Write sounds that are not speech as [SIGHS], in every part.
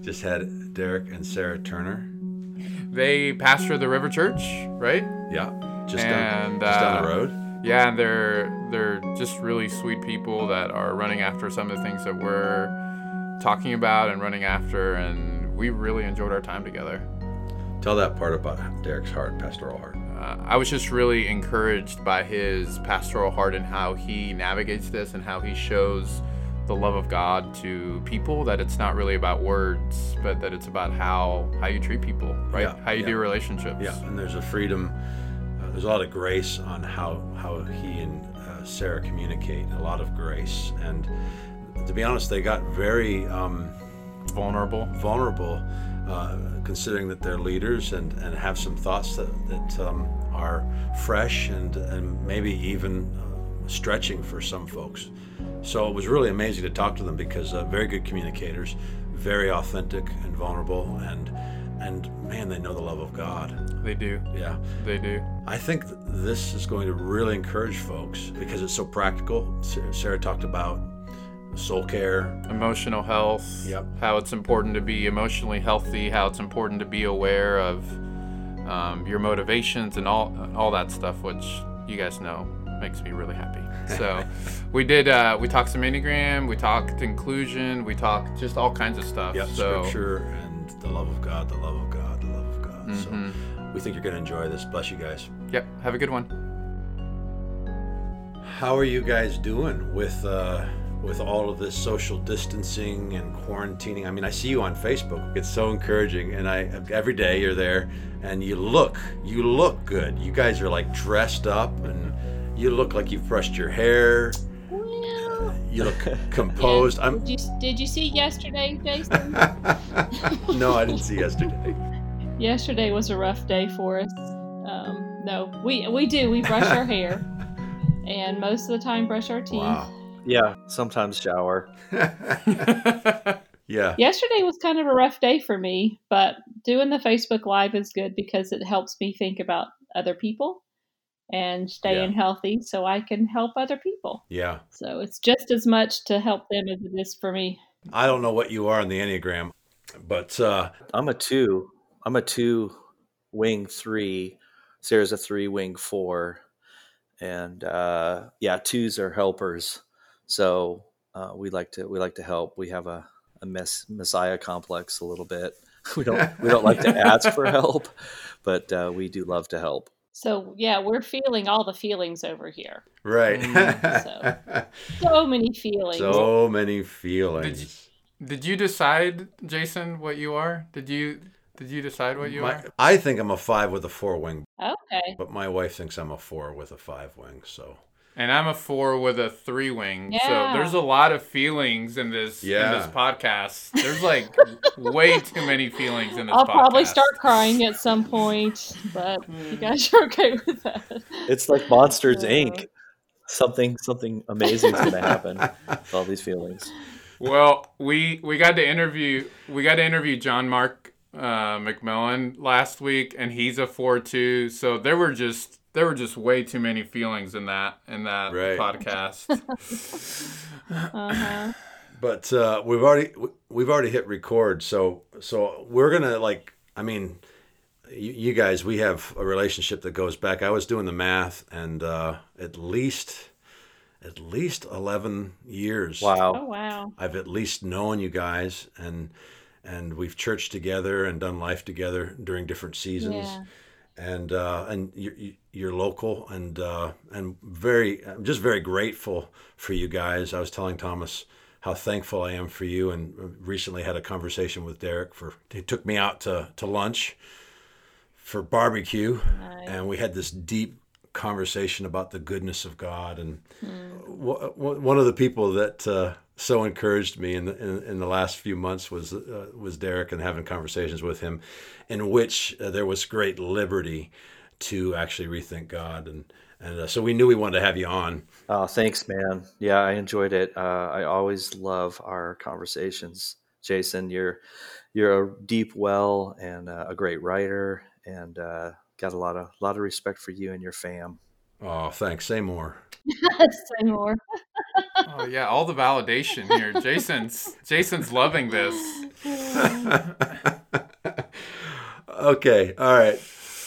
Just had Derek and Sarah Turner. They pastor the River Church, right? Yeah, just And, down, just down the uh, road. Yeah, and they're they're just really sweet people that are running after some of the things that we're talking about and running after, and we really enjoyed our time together. Tell that part about Derek's heart, pastoral heart. Uh, I was just really encouraged by his pastoral heart and how he navigates this and how he shows the love of God to people. That it's not really about words, but that it's about how how you treat people, right? Yeah, how you yeah. do relationships. Yeah, and there's a freedom. Uh, there's a lot of grace on how how he and uh, Sarah communicate. A lot of grace, and to be honest, they got very um, Vulnerable. vulnerable, uh, considering that they're leaders and, and have some thoughts that that um, are fresh and and maybe even stretching for some folks. So it was really amazing to talk to them because uh, very good communicators, very authentic and vulnerable, and and man, they know the love of God. They do. Yeah. They do. I think th- this is going to really encourage folks because it's so practical. Sa- Sarah talked about soul care. Emotional health. Yep. How it's important to be emotionally healthy. How it's important to be aware of um, your motivations and all all that stuff, which you guys know makes me really happy. [LAUGHS] So we did. Uh, we talked some enneagram. We talked inclusion. We talked just all kinds of stuff. Yep, so scripture and the love of God, the love of God, the love of God. Mhm. So we think you're going to enjoy this. Bless you guys. yep. Have a good one. How are you guys doing with uh, with all of this social distancing and quarantining? I mean, I see you on Facebook. It's so encouraging, and I every day you're there, and you look you look good. You guys are like dressed up, and you look like you've brushed your hair. Well, You look composed. yeah. I'm. Did you, did you see yesterday, Jason? [LAUGHS] no, I didn't see yesterday. yesterday was a rough day for us. Um, no, we we do. We brush our hair, [LAUGHS] and most of the time brush our teeth. Wow. Yeah, sometimes shower. [LAUGHS] yeah. Yesterday was kind of a rough day for me, but doing the Facebook Live is good because it helps me think about other people and staying healthy so I can help other people. Yeah. So it's just as much to help them as it is for me. I don't know what you are in the Enneagram, but uh, I'm a two. I'm a two wing three. Sarah's a three wing four. And uh, yeah, twos are helpers. So uh, we like to we like to help. We have a, a mess, messiah complex a little bit. [LAUGHS] We don't we don't like to ask for help, but uh, we do love to help. So yeah, we're feeling all the feelings over here. right. [LAUGHS] Mm, So many feelings. so many feelings. Did you decide, Jason, what you are? Did you did you decide what you My- are? I think I'm a five with a four wing, okay. but my wife thinks I'm a four with a five wing. So And I'm a four with a three wing. So there's a lot of feelings in this in this podcast. There's like [LAUGHS] way too many feelings in this I'll probably start crying at some point, but you guys are okay with that. It's like Monsters Uh. Inc. Something something amazing is going to happen with all these feelings. Well, we we got to interview we got to interview John Mark uh, McMillan last week, and he's a four two. So there were just there were just way too many feelings in that in that Right. podcast. [LAUGHS] [LAUGHS] Uh-huh. but uh, we've already we've already hit record. So so we're gonna like. I mean, you, you guys, we have a relationship that goes back. I was doing the math, and uh, at least at least eleven years. Wow. Oh wow. I've at least known you guys, and and we've churched together and done life together during different seasons. Yeah. And uh, and you're, you're local, and uh, and very, I'm just very grateful for you guys. I was telling Thomas how thankful I am for you, and recently had a conversation with Derek. For he took me out to to lunch for barbecue, Nice. and we had this deep conversation about the goodness of God. And w- w- one of the people that uh, so encouraged me in the, in, in the last few months was uh, was Derek, and having conversations with him, in which uh, there was great liberty to actually rethink God, and and uh, so we knew we wanted to have you on. Oh, thanks, man. Yeah, I enjoyed it. Uh, I always love our conversations, Jason. You're you're a deep well and uh, a great writer, and uh, got a lot of lot of respect for you and your fam. Oh, thanks. Say more. [LAUGHS] Say more. Oh yeah, all the validation here. Jason's Jason's loving this. [LAUGHS] okay, all right.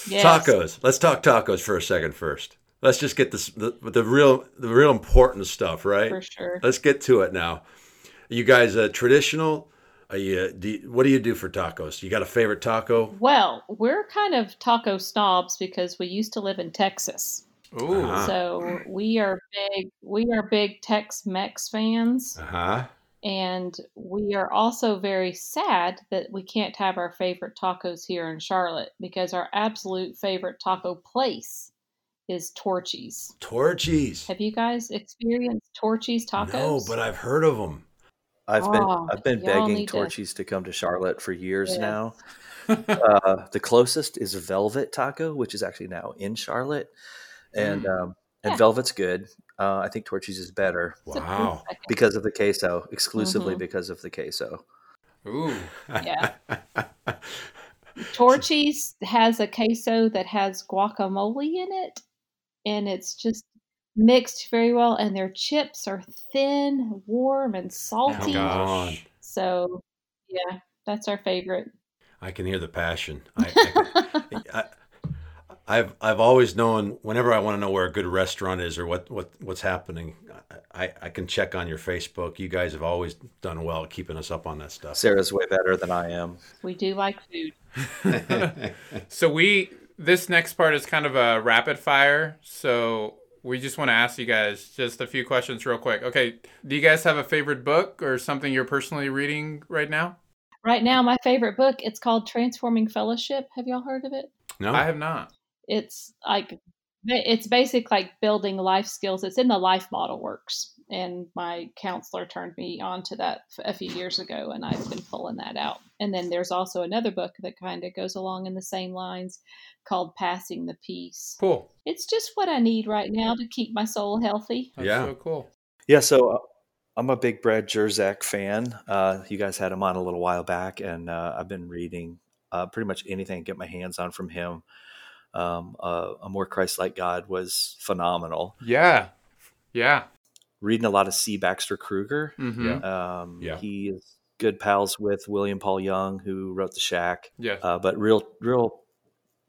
Yes. Tacos. Let's talk tacos for a second first. Let's just get this the, the real the real important stuff, right? For sure. Let's get to it now. Are you guys uh, traditional? Are you, do you- what do you do for tacos? You got a favorite taco? Well, we're kind of taco snobs because we used to live in Texas. Ooh. Uh-huh. So we are big we are big Tex-Mex fans Uh huh. and we are also very sad that we can't have our favorite tacos here in Charlotte because our absolute favorite taco place is Torchy's. Torchies. Have you guys experienced Torchy's tacos? No, but I've heard of them. I've been Oh, I've been begging need to- to come to Charlotte for years Yes. now. [LAUGHS] uh, the closest is Velvet Taco, which is actually now in Charlotte, and um, and Yeah. Velvet's good. Uh, I think Torchy's is better It's a close Wow. because of the queso, exclusively Mhm. because of the queso. Ooh. Yeah. Torchy's has a queso that has guacamole in it, and it's just mixed very well. And their chips are thin, warm, and Oh salty. gosh. so, yeah, that's our favorite. I can hear the passion. I, I, [LAUGHS] I, I've I've always known whenever I want to know where a good restaurant is or what, what what's happening, I, I can check on your Facebook. You guys have always done well keeping us up on that stuff. Sarah's way better than I am. We do like food. [LAUGHS] [LAUGHS] So we this next part is kind of a rapid fire. So we just want to ask you guys just a few questions real quick. Okay, do you guys have a favorite book or something you're personally reading right now? Right now, my favorite book, it's called Transforming Fellowship. Have y'all heard of it? No, I have not. It's like it's basic like building life skills. It's in the Life Model Works, and my counselor turned me on to that a few years ago, and I've been pulling that out. And then there's also another book that kind of goes along in the same lines called Passing the Peace. Cool. It's just what I need right now to keep my soul healthy. That's Yeah. so cool. Yeah, so uh, I'm a big Brad Jersak fan. Uh, you guys had him on a little while back, and uh, I've been reading uh, pretty much anything I get my hands on from him. Um, uh, a more Christ-like God was phenomenal. Yeah. Yeah. Reading a lot of C. Baxter Kruger. Mm-hmm. Yeah. Um, Yeah. He is good pals with William Paul Young, who wrote The Shack. Yeah. uh, but real real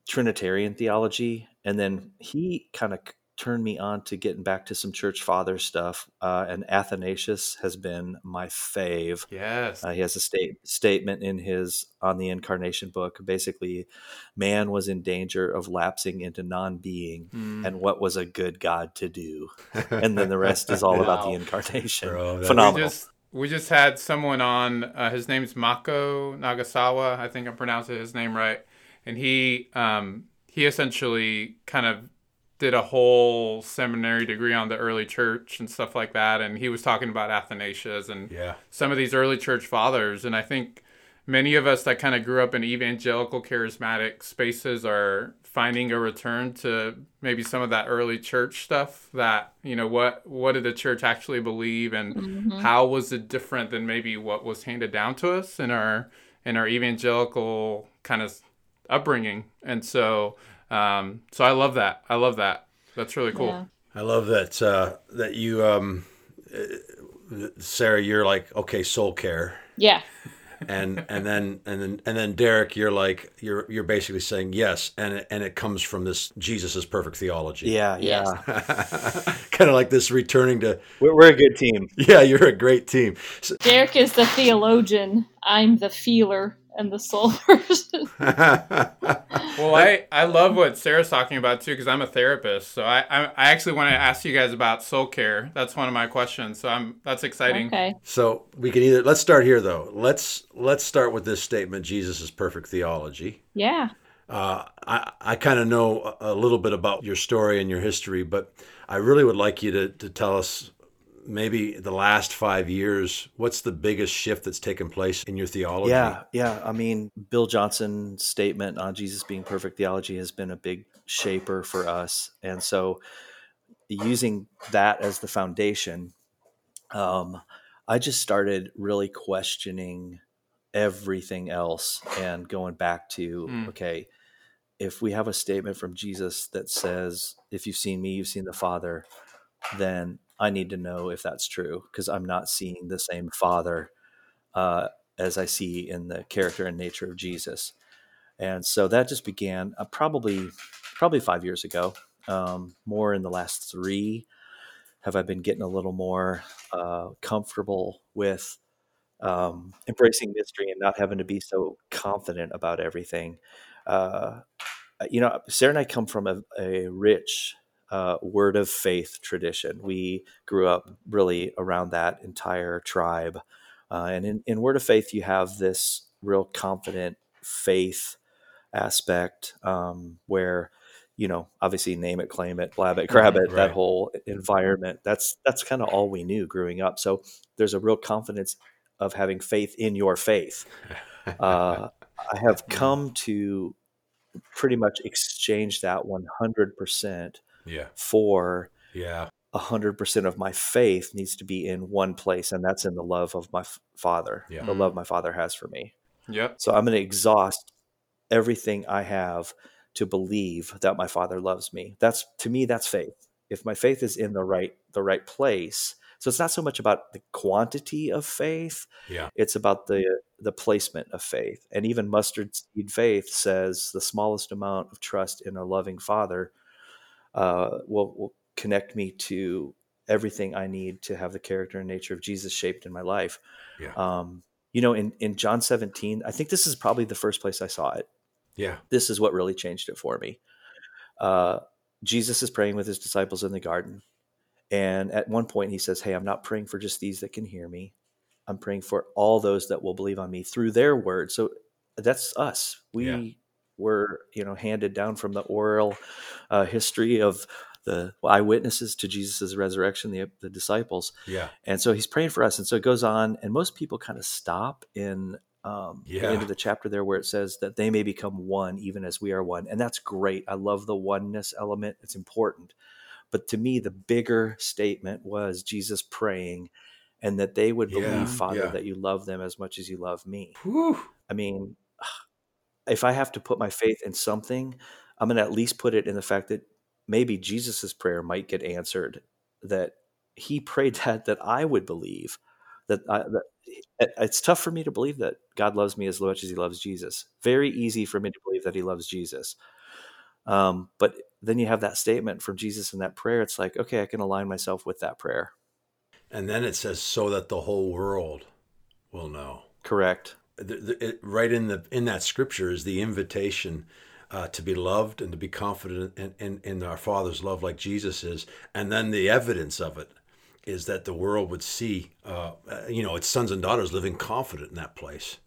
Trinitarian theology. And then he kind of turned me on to getting back to some church father stuff. Uh, and Athanasius has been my fave. Yes. Uh, he has a state statement in his on the incarnation book. Basically, man was in danger of lapsing into non-being, Mm. and what was a good God to do? And then the rest is [LAUGHS] all about the incarnation. Bro, Phenomenal. we just had someone on. Uh, his name's Mako Nagasawa. I think I'm pronouncing his name right. And he um, he essentially kind of did a whole seminary degree on the early church and stuff like that. And he was talking about Athanasius and yeah. some of these early church fathers. And I think many of us that kind of grew up in evangelical charismatic spaces are finding a return to maybe some of that early church stuff that you know what what did the church actually believe and Mhm. how was it different than maybe what was handed down to us in our in our evangelical kind of upbringing and so um so i love that i love that that's really cool Yeah. I love that uh, that you, um, uh, Sarah. You're like okay, soul care, Yeah. and and then and then and then Derek, you're like you're you're basically saying yes, and it, and it comes from this Jesus is perfect theology. Yeah, yeah. [LAUGHS] kind of like this returning to We're, we're a good team. [LAUGHS] yeah, you're a great team. So- Derek is the theologian. I'm the feeler and the soul [LAUGHS] person. [LAUGHS] well i i love what sarah's talking about too because i'm a therapist so i i, I actually want to ask you guys about soul care that's one of my questions so i'm that's exciting okay. So we can either let's start here though. Let's let's start with this statement: Jesus is perfect theology. Yeah. Uh, I I kind of know a a little bit about your story and your history, but I really would like you to to tell us maybe the last five years. What's the biggest shift that's taken place in your theology? Yeah, yeah. I mean, Bill Johnson's statement on Jesus being perfect theology has been a big shaper for us. And so, using that as the foundation, um, I just started really questioning everything else and going back to, Mm. okay, if we have a statement from Jesus that says, if you've seen me, you've seen the Father, then I need to know if that's true because I'm not seeing the same Father uh, as I see in the character and nature of Jesus. And so that just began uh, probably probably five years ago. Um, more in the last three have I been getting a little more uh, comfortable with um, embracing mystery and not having to be so confident about everything. Uh, you know, Sarah and I come from a, a rich uh, word of faith tradition. We grew up really around that entire tribe. Uh, and in, in word of faith, you have this real confident faith aspect um, where you know obviously name it claim it blab it grab it right. that whole environment that's that's kind of all we knew growing up so there's a real confidence of having faith in your faith uh, i have [LAUGHS] come to pretty much exchange that 100% yeah. for yeah 100% of my faith needs to be in one place and that's in the love of my f- father yeah. the love my father has for me Yeah. so i'm going to exhaust everything i have to believe that my father loves me that's to me that's faith if my faith is in the right the right place so it's not so much about the quantity of faith yeah it's about the the placement of faith and even mustard seed faith says the smallest amount of trust in a loving father uh, will, will connect me to everything I need to have the character and nature of Jesus shaped in my life. Yeah. Um, you know, in, in John 17, I think this is probably the first place I saw it. Yeah. This is what really changed it for me. Uh, Jesus is praying with his disciples in the garden. And at one point, he says, Hey, I'm not praying for just these that can hear me. I'm praying for all those that will believe on me through their word. So that's us. We yeah. Were, you know, handed down from the oral uh, history of the eyewitnesses to Jesus' resurrection, the, the disciples. Yeah. And so he's praying for us. And so it goes on, and most people kind of stop in um, yeah. the end of the chapter there where it says that they may become one even as we are one. And that's great. I love the oneness element, it's important. But to me, the bigger statement was Jesus praying and that they would believe, Yeah, Father, yeah. that you love them as much as you love me. Whew. I mean, if I have to put my faith in something, I'm going to at least put it in the fact that maybe Jesus's prayer might get answered. That he [LAUGHS] prayed that that I would believe that, I, that it- it's tough for me to believe that God loves me as much as He loves Jesus. Very easy for me to believe that He loves Jesus. Um, but then you have that statement from Jesus in that prayer. It's like, okay, I can align myself with that prayer. And then it says, so that the whole world will know. Correct. The- the- it- right in the in that scripture is the invitation uh, to be loved and to be confident in, in, in our Father's love, like Jesus is. And then the evidence of it is that the world would see, uh, uh, you know, its sons and daughters living confident in that place.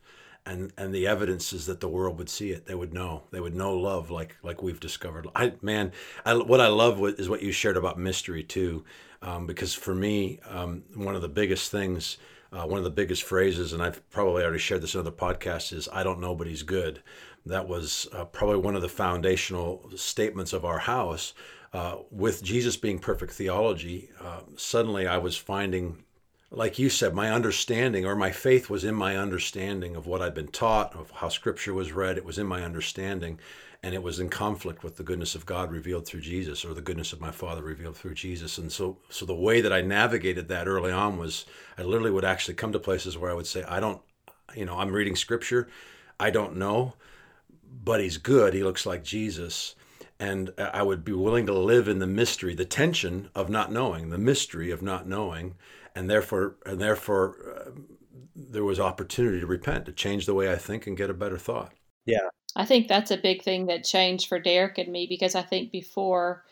And, and the evidence is that the world would see it. They would know. They would know love like like we've discovered. I man, I, what I love is what you shared about mystery too, um, because for me, um, one of the biggest things, uh, one of the biggest phrases, and I've probably already shared this in other podcasts, is "I don't know, but He's good." That was uh, probably one of the foundational statements of our house. Uh, with Jesus being perfect theology, uh, suddenly I was finding like you said, my understanding or my faith was in my understanding of what I'd been taught, of how scripture was read. It was in my understanding, and it was in conflict with the goodness of God revealed through Jesus or the goodness of my Father revealed through Jesus. And so, so the way that I navigated that early on was I literally would actually come to places where I would say, I don't, you know, I'm reading scripture, I don't know, but he's good. He looks like Jesus. And I would be willing to live in the mystery, the tension of not knowing, the mystery of not knowing, and therefore, and therefore, uh, there was opportunity to repent, to change the way I think, and get a better thought. Yeah. I think that's a big thing that changed for Derek and me because I think before,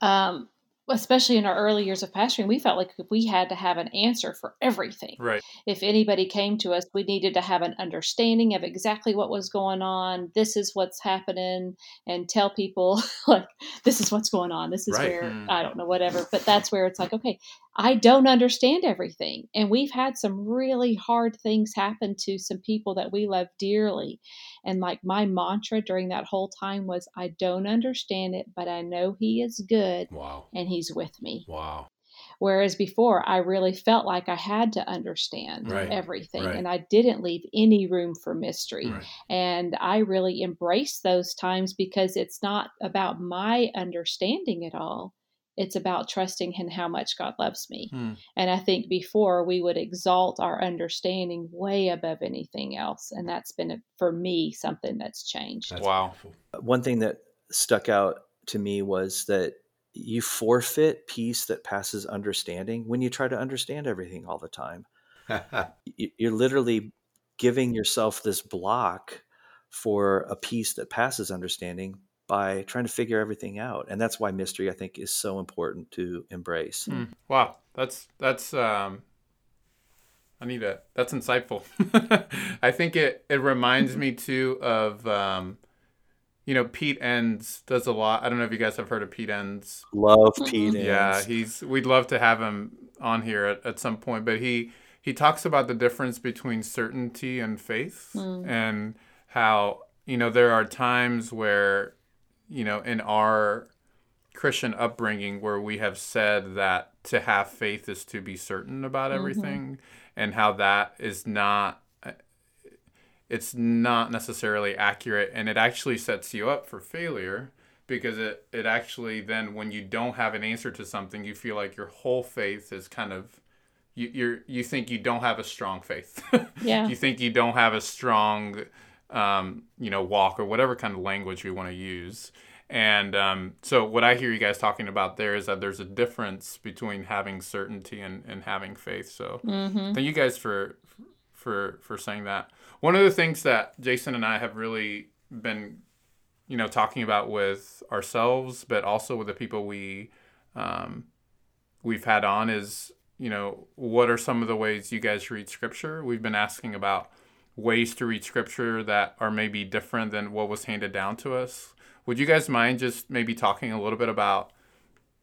um, especially in our early years of pastoring, we felt like we had to have an answer for everything. Right. If anybody came to us, we needed to have an understanding of exactly what was going on. This is what's happening, and tell people [LAUGHS] like this is what's going on. This is Right. where Hmm. I don't know whatever. But that's where it's like okay, I don't understand everything, and we've had some really hard things happen to some people that we love dearly. And like my mantra during that whole time was, I don't understand it, but I know He is good Wow. and He's with me. Wow. Whereas before, I really felt like I had to understand Right, everything right. and I didn't leave any room for mystery. Right. And I really embrace those times because it's not about my understanding at all. It's about trusting in how much God loves me. Hmm. And I think before we would exalt our understanding way above anything else. And that's been, for me, something that's changed. That's Wow. beautiful. One thing that stuck out to me was that you forfeit peace that passes understanding when you try to understand everything all the time. [LAUGHS] You're literally giving yourself this block for a peace that passes understanding by trying to figure everything out. And that's why mystery, I think, is so important to embrace. Hmm. Wow, that's that's um I need a that's insightful. [LAUGHS] I think it it reminds me too of um you know Pete Enns does a lot. I don't know if you guys have heard of Pete Enns Love Pete. Enns. Yeah, he's we'd love to have him on here at, at some point, but he he talks about the difference between certainty and faith Mm. and how you know there are times where you know in our Christian upbringing where we have said that to have faith is to be certain about Mhm. everything and how that is not it's not necessarily accurate and it actually sets you up for failure because it, it actually then when you don't have an answer to something you feel like your whole faith is kind of you you're you think you don't have a strong faith [LAUGHS] Yeah. you think you don't have a strong um, you know walk or whatever kind of language we want to use. And um, so what i hear you guys talking about there is that there's a difference between having certainty and, and having faith. So Mm-hmm. thank you guys for for for saying that. One of the things that jason and i have really been you know talking about with ourselves but also with the people we um, we've had on is you know what are some of the ways you guys read scripture? We've been asking about ways to read scripture that are maybe different than what was handed down to us. Would you guys mind just maybe talking a little bit about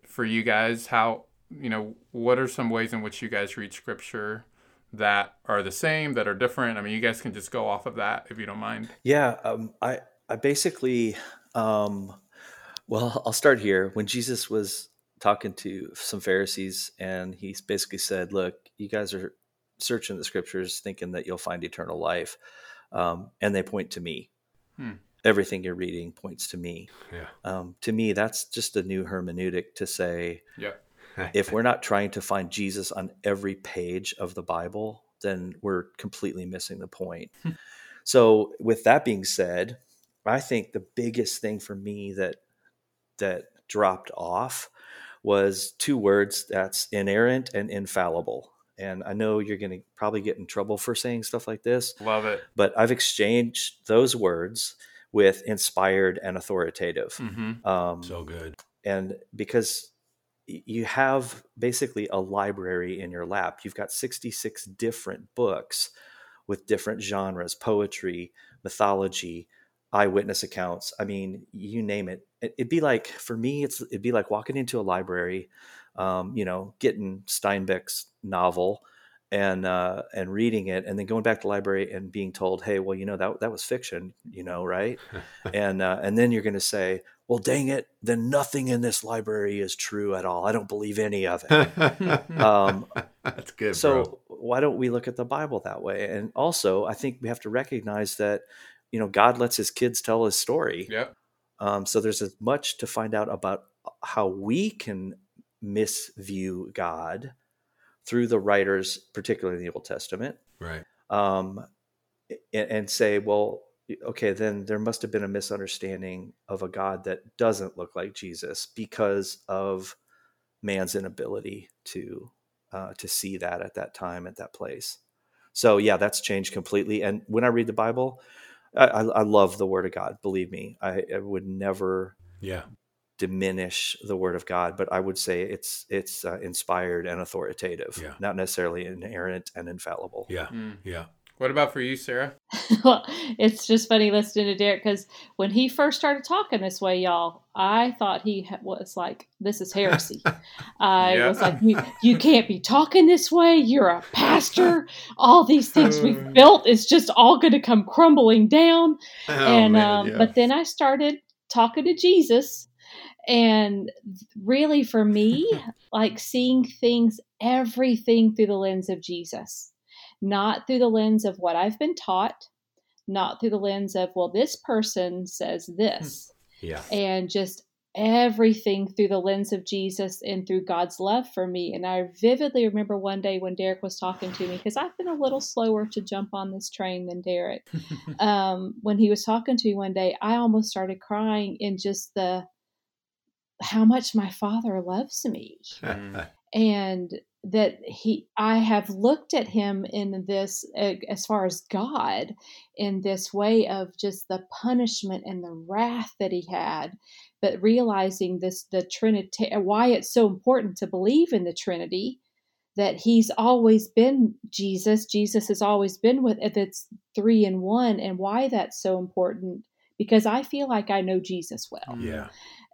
for you guys how you know what are some ways in which you guys read scripture that are the same that are different? I mean you guys can just go off of that if you don't mind. Yeah, um, I I basically, um, well, [LAUGHS] I'll start here. When Jesus was talking to some Pharisees, and he basically said, "Look, you guys are searching the scriptures, thinking that you'll find eternal life, um, and they point to me. Hmm. Everything you're reading points to me. Yeah. Um, to me, that's just a new hermeneutic to say." yeah [LAUGHS] if we're not trying to find Jesus on every page of the Bible, then we're completely missing the point. [LAUGHS] so, with that being said, I think the biggest thing for me that that dropped off was two words that's inerrant and infallible. And I know you're going to probably get in trouble for saying stuff like this, love it but I've exchanged those words with inspired and authoritative. mm-hmm. Um, So good. and because you have basically a library in your lap you've got 66 different books with different genres poetry mythology eyewitness accounts i mean you name it It- it'd be like for me it's it'd be like walking into a library um, you know getting steinbeck's novel and uh, and reading it and then going back to the library and being told hey well you know that, that was fiction you know right? [LAUGHS] And uh, and then you're going to say well dang it then nothing in this library is true at all. I don't believe any of it. Um, [LAUGHS] That's good, so bro. why don't we look at the bible that way? And also i think we have to recognize that you know god lets his kids tell his story. Yep. Um, so there's as much to find out about how we can misview god through the writers particularly in the old testament Right. um, and, and say, well, okay, then there must have been a misunderstanding of a God that doesn't look like Jesus because of man's inability to uh, to see that at that time at that place. So yeah, that's changed completely. And when I read the Bible, I, I, I love the Word of God. Believe me, I, I would never Yeah. Diminish the Word of God, but I would say it's it's uh, inspired and authoritative, Yeah. not necessarily inerrant and infallible. Yeah. Mm. Yeah. what about for you sarah [LAUGHS] well, it's just funny listening to Derek because when he first started talking this way, y'all, I thought he was like, "This is heresy." [LAUGHS] I Yeah. was like, you, "You can't be talking this way. You're a pastor. All these things we've built is just all going to come crumbling down." Oh, and man, um, yeah. but then I started talking to Jesus, and really for me, [LAUGHS] like seeing things, everything through the lens of Jesus, not through the lens of what I've been taught, not through the lens of well, this person says this, yeah. and just everything through the lens of Jesus and through God's love for me. And I vividly remember one day when Derek was talking to me, because I've been a little slower to jump on this train than Derek. [LAUGHS] um, when he was talking to me one day, I almost started crying in just the how much my father loves me. Mm. and that he i have looked at him in this as far as god in this way of just the punishment and the wrath that he had but realizing this the trinity why it's so important to believe in the trinity that he's always been jesus jesus has always been with it's three in one and why that's so important because i feel like i know jesus well yeah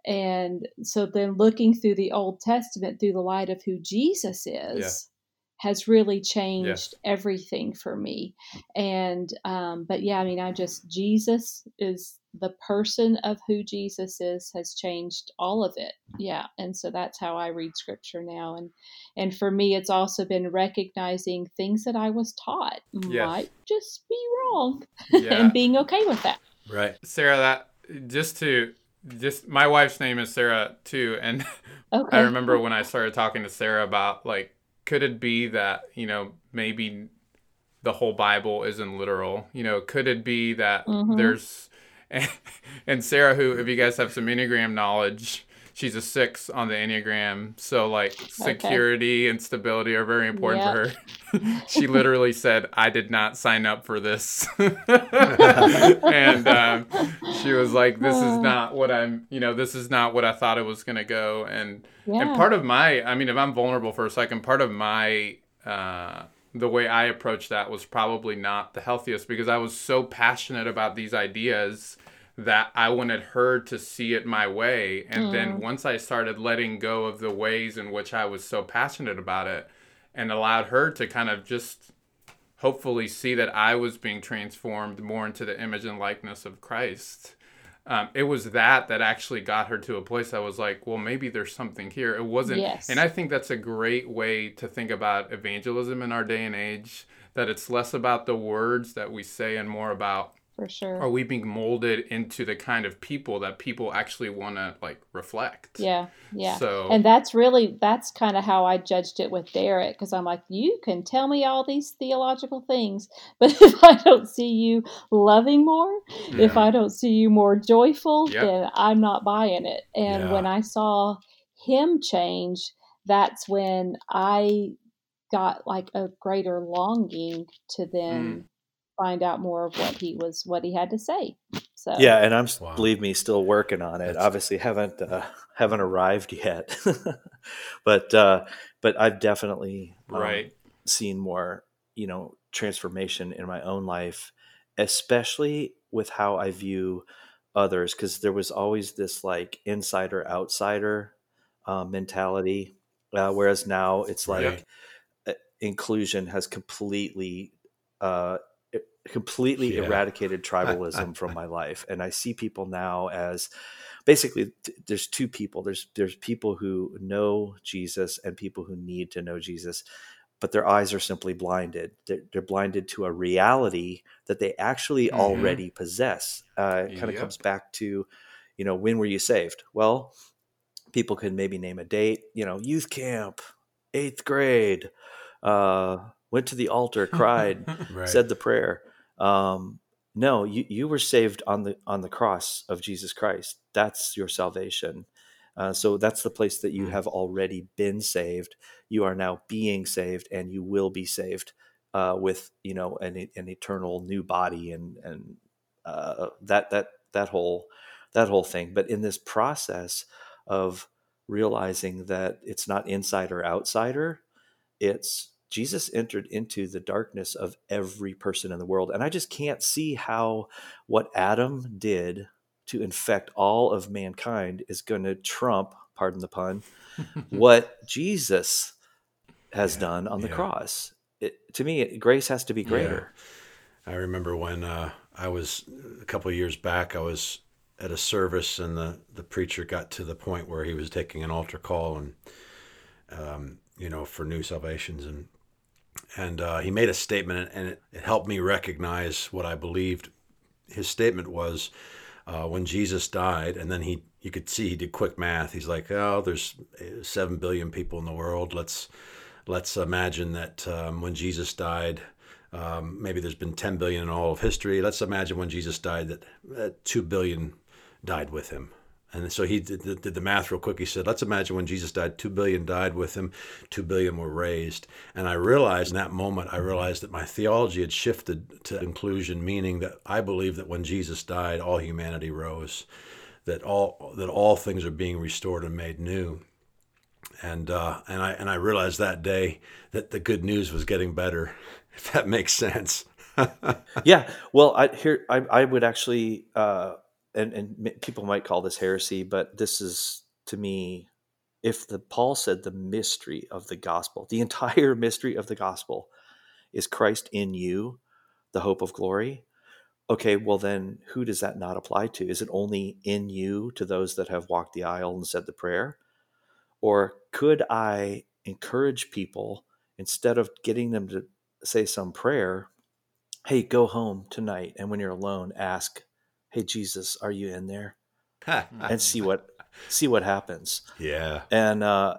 and so then looking through the Old Testament through the light of who Jesus is yeah. has really changed everything for me. And, um, but yeah, I mean, I just, Jesus is the person of who Jesus is has changed all of it. Yeah. And so that's how I read scripture now. And, and for me, it's also been recognizing things that I was taught yes. might just be wrong yeah. [LAUGHS] and being okay with that. Right. Sarah, that just to, just my wife's name is Sarah too, and [LAUGHS] okay. I remember when I started talking to Sarah about like, could it be that you know maybe the whole Bible isn't literal? You know, could it be that mm-hmm. there's and, [LAUGHS] and Sarah, who if you guys have some Enneagram knowledge, she's a six on the Enneagram. So like security okay. and stability are very important yep. for her. [LAUGHS] she literally said, I did not sign up for this. [LAUGHS] and um, she was like, this is not what I'm, you know, this is not what I thought it was going to go. And, yeah. and part of my, I mean, if I'm vulnerable for a second, part of my, uh, the way I approached that was probably not the healthiest because I was so passionate about these ideas that I wanted her to see it my way. And mm. then once I started letting go of the ways in which I was so passionate about it and allowed her to kind of just hopefully see that I was being transformed more into the image and likeness of Christ. Um, it was that that actually got her to a place I was like, well, maybe there's something here. It wasn't, yes. and I think that's a great way to think about evangelism in our day and age. That it's less about the words that we say and more about for sure are we being molded into the kind of people that people actually want to like reflect yeah yeah so and that's really that's kind of how i judged it with derek because i'm like you can tell me all these theological things [LAUGHS] but if i don't see you loving more yeah. if i don't see you more joyful yep. then i'm not buying it and yeah. when i saw him change that's when i got like a greater longing to then mm find out more of what he was what he had to say. So yeah, and I'm wow. believe me still working on it. That's... Obviously haven't uh, haven't arrived yet, [LAUGHS] but uh, but I've definitely um, right seen more you know transformation in my own life, especially with how I view others because there was always this like insider outsider uh, mentality, uh, whereas now it's like. Uh, inclusion has completely uh, completely yeah. eradicated tribalism from my life and i see people now as basically there's two people there's there's people who know jesus and people who need to know jesus but their eyes are simply blinded they're, they're blinded to a reality that they actually mm-hmm. already possess uh, it kind of yep. comes back to you know when were you saved well people can maybe name a date you know youth camp eighth grade uh, went to the altar cried [LAUGHS] right. said the prayer um, no, you, you were saved on the on the cross of Jesus Christ. That's your salvation. Uh, so that's the place that you mm. have already been saved. You are now being saved, and you will be saved uh, with you know an, an eternal new body and and uh, that that that whole that whole thing. But in this process of realizing that it's not insider outsider, it's Jesus entered into the darkness of every person in the world. And I just can't see how what Adam did to infect all of mankind is going to trump, pardon the pun, [LAUGHS] what Jesus has yeah, done on the yeah. cross. It, to me, grace has to be greater. Yeah. I remember when uh, I was a couple years back, I was at a service and the, the preacher got to the point where he was taking an altar call and, um, you know, for new salvations. And and uh, he made a statement, and it, it, helped me recognize what I believed. His statement was, uh, when Jesus died, and then he you could see he did quick math. He's like, oh, there's uh, seven billion people in the world. Let's let's imagine that um, when Jesus died, um, maybe there's been 10 billion in all of history. Let's imagine when Jesus died that uh, 2 billion died with him. And so he did, did, the math real quick. He said, let's imagine when Jesus died, 2 billion died with him, 2 billion were raised. And I realized in that moment, I realized that my theology had shifted to inclusion, meaning that I believe that when Jesus died, all humanity rose, that all, that all things are being restored and made new and uh, and I and I realized that day that the good news was getting better, [LAUGHS] if that makes sense. [LAUGHS] yeah, well, I here I, I would actually, uh, and and people might call this heresy, but this is to me, if the Paul said the mystery of the gospel, the [LAUGHS] entire mystery of the gospel, is Christ in you, the hope of glory. Okay, well then, who does that not apply to? Is it only in you to those that have walked the aisle and said the prayer? Or could I encourage people instead of getting them to say some prayer? Hey, go home tonight. And when you're alone, ask, Hey, Jesus, are you in there? [LAUGHS] and see what see what happens. Yeah. And uh,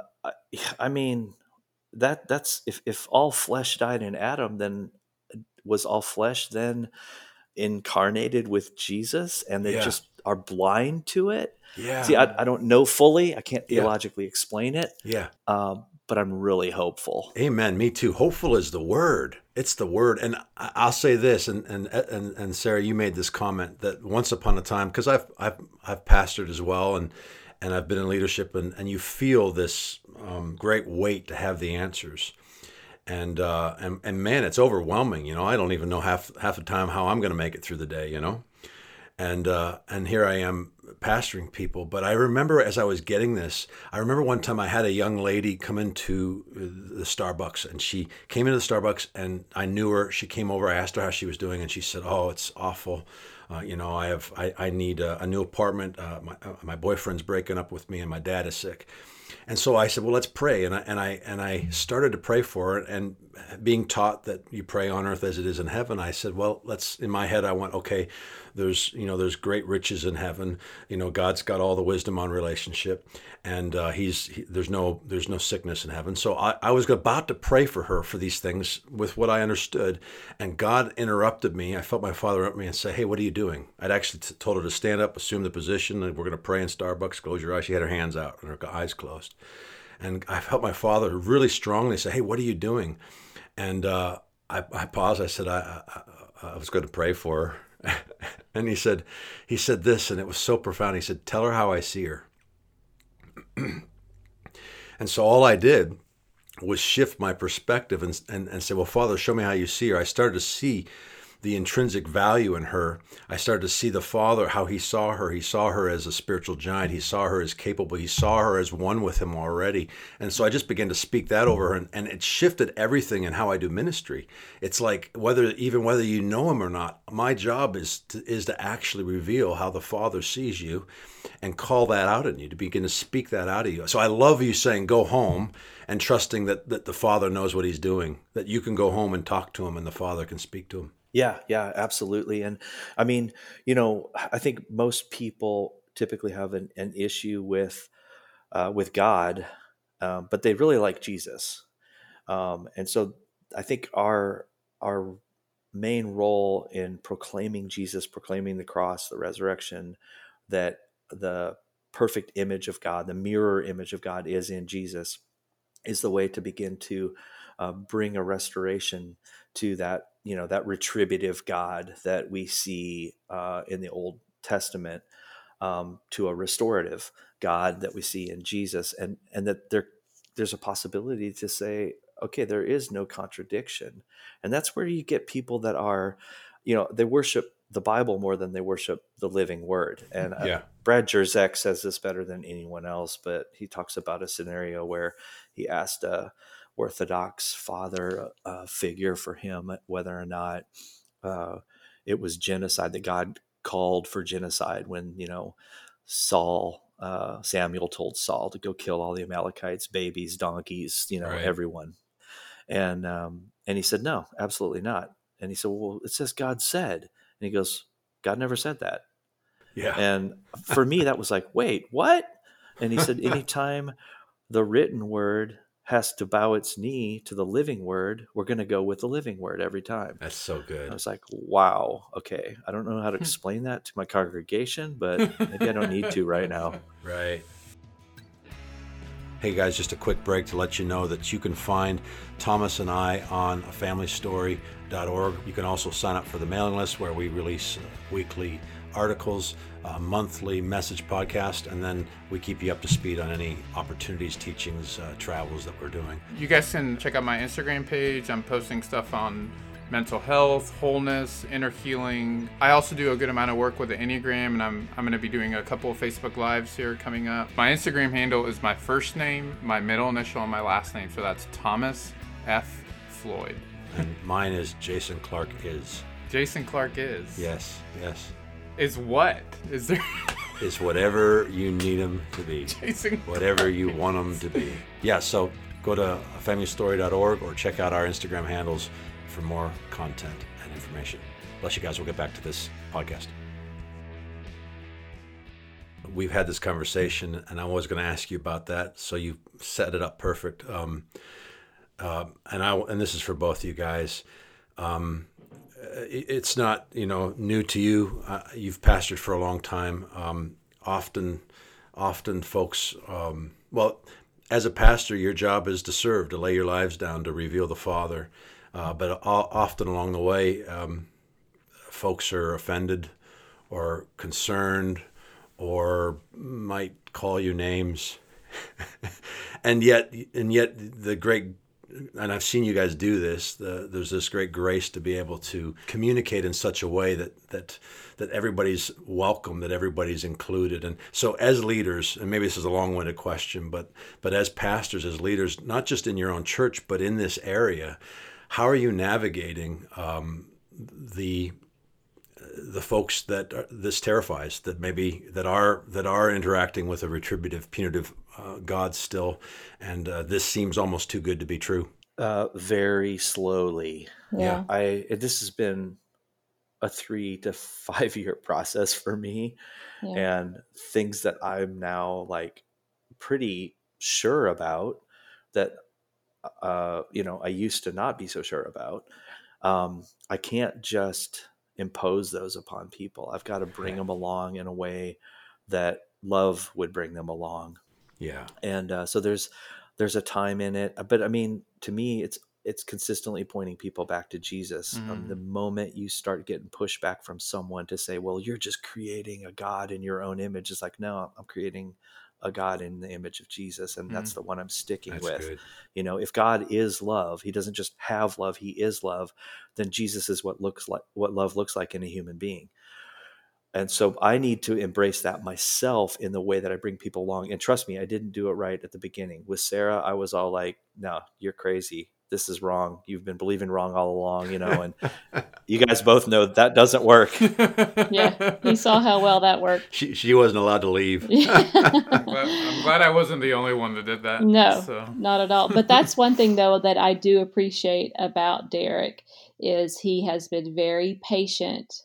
I mean, that that's if if all flesh died in Adam, then was all flesh then incarnated with Jesus, and they yeah. just are blind to it. Yeah. See, I, I don't know fully. I can't theologically yeah. explain it. Yeah. Um, but I'm really hopeful. Amen. Me too. Hopeful is the word. It's the word. And I'll say this, and and and, and Sarah, you made this comment that once upon a time, because I've I've I've pastored as well, and and I've been in leadership, and and you feel this um, great weight to have the answers. And, uh, and and man, it's overwhelming. You know, I don't even know half half the time how I'm going to make it through the day. You know, and uh, and here I am pastoring people. But I remember as I was getting this, I remember one time I had a young lady come into the Starbucks, and she came into the Starbucks, and I knew her. She came over. I asked her how she was doing, and she said, "Oh, it's awful. Uh, you know, I have I, I need a, a new apartment. Uh, my uh, my boyfriend's breaking up with me, and my dad is sick." And so I said, "Well, let's pray." And I and I and I started to pray for her. And being taught that you pray on earth as it is in heaven, I said, "Well, let's." In my head, I went, "Okay, there's you know there's great riches in heaven. You know, God's got all the wisdom on relationship, and uh, He's he, there's no there's no sickness in heaven." So I, I was about to pray for her for these things with what I understood, and God interrupted me. I felt my Father interrupt me and say, "Hey, what are you doing?" I'd actually t- told her to stand up, assume the position, and we're going to pray in Starbucks. Close your eyes. She had her hands out and her eyes closed. And I felt my father really strongly say, Hey, what are you doing? And uh, I, I, paused. I said, I, I, I was going to pray for her. [LAUGHS] and he said, he said this, and it was so profound. He said, Tell her how I see her. [CLEARS THROAT] and so all I did was shift my perspective and, and, and say, Well, Father, show me how you see her. I started to see the intrinsic value in her. I started to see the Father, how he saw her. He saw her as a spiritual giant. He saw her as capable. He saw her as one with him already. And so I just began to speak that over her, and, and it shifted everything in how I do ministry. It's like whether even whether you know him or not, my job is to, is to actually reveal how the Father sees you and call that out in you, to begin to speak that out of you. So I love you saying, go home and trusting that, that the Father knows what he's doing, that you can go home and talk to him and the Father can speak to him. Yeah, yeah, absolutely. And I mean, you know, I think most people typically have an, an issue with uh, with God, um, but they really like Jesus. Um, and so I think our our main role in proclaiming Jesus, proclaiming the cross, the resurrection, that the perfect image of God, the mirror image of God is in Jesus, is the way to begin to uh, bring a restoration to that you know that retributive God that we see uh, in the Old Testament um, to a restorative God that we see in Jesus, and and that there there's a possibility to say, okay, there is no contradiction, and that's where you get people that are, you know, they worship the Bible more than they worship the living Word. And uh, yeah. Brad Jersak says this better than anyone else, but he talks about a scenario where he asked. Uh, orthodox father uh, figure for him, whether or not uh, it was genocide that God called for genocide when you know Saul uh, Samuel told Saul to go kill all the Amalekites, babies, donkeys, you know, right. everyone, and um, and he said no, absolutely not. And he said, well, it says God said, and he goes, God never said that. Yeah. And for me, that was like, wait, what? And he said, [LAUGHS] anytime the written word has to bow its knee to the living word, we're going to go with the living word every time. That's so good. I was like, wow, okay. I don't know how to hmm. explain that to my congregation, but [LAUGHS] maybe I don't need to right now. Right. Hey guys, just a quick break to let you know that you can find Thomas and I on familystory.org. You can also sign up for the mailing list where we release weekly articles, a monthly message podcast, and then we keep you up to speed on any opportunities, teachings, uh, travels that we're doing. You guys can check out my Instagram page. I'm posting stuff on mental health, wholeness, inner healing. I also do a good amount of work with the Enneagram, and I'm, I'm going to be doing a couple of Facebook Lives here coming up. My Instagram handle is my first name, my middle initial, and my last name. So that's Thomas F. Floyd. And mine is Jason Clark is. Jason Clark is. Yes, yes. Is what? Is there. [LAUGHS] Is whatever you need them to be. Whatever you want them to be. Yeah, so go to familystory.org or check out our Instagram handles for more content and information. Bless you guys. We'll get back to this podcast. We've had this conversation, and I was going to ask you about that. So you set it up perfect. Um, uh, and I and this is for both you guys. Um, it's not you know new to you. Uh, you've pastored for a long time. Um, often, often folks. Um, well, as a pastor, your job is to serve, to lay your lives down, to reveal the Father. Uh, but often along the way, um, folks are offended or concerned or might call you names. [LAUGHS] and yet, and yet, the great and I've seen you guys do this. The, there's this great grace to be able to communicate in such a way that that that everybody's welcome, that everybody's included. And so, as leaders, and maybe this is a long-winded question, but but as pastors, as leaders, not just in your own church, but in this area, how are you navigating um, the the folks that this terrifies that maybe that are that are interacting with a retributive punitive uh, God still, and uh, this seems almost too good to be true. Uh, very slowly. Yeah. I this has been a three to five year process for me, Yeah. and things that I'm now like pretty sure about that uh, you know I used to not be so sure about. Um, I can't just impose those upon people. I've got to bring Yeah. them along in a way that love would bring them along Yeah, and uh, so there's there's a time in it but i mean to me it's it's consistently pointing people back to jesus um, Mm. the moment you start getting pushback from someone to say well you're just creating a god in your own image it's like no i'm creating a god in the image of jesus and that's the one i'm sticking that's with good. you know if god is love he doesn't just have love he is love then jesus is what looks like what love looks like in a human being and so i need to embrace that myself in the way that i bring people along and trust me i didn't do it right at the beginning with sarah i was all like no you're crazy this is wrong you've been believing wrong all along you know and [LAUGHS] you guys both know that doesn't work Yeah. He saw how well that worked. She she wasn't allowed to leave. [LAUGHS] I'm glad, I'm glad I wasn't the only one that did that. No, So. not at all. But that's one thing though that I do appreciate about Derek is he has been very patient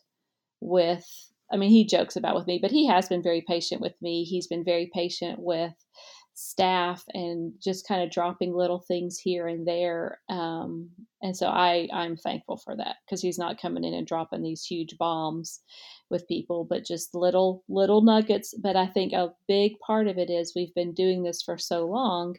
with I mean he jokes about with me, but he has been very patient with me. He's been very patient with staff and just kind of dropping little things here and there. Um, and so I I'm thankful for that because he's not coming in and dropping these huge bombs with people, but just little little nuggets. But I think a big part of it is we've been doing this for so long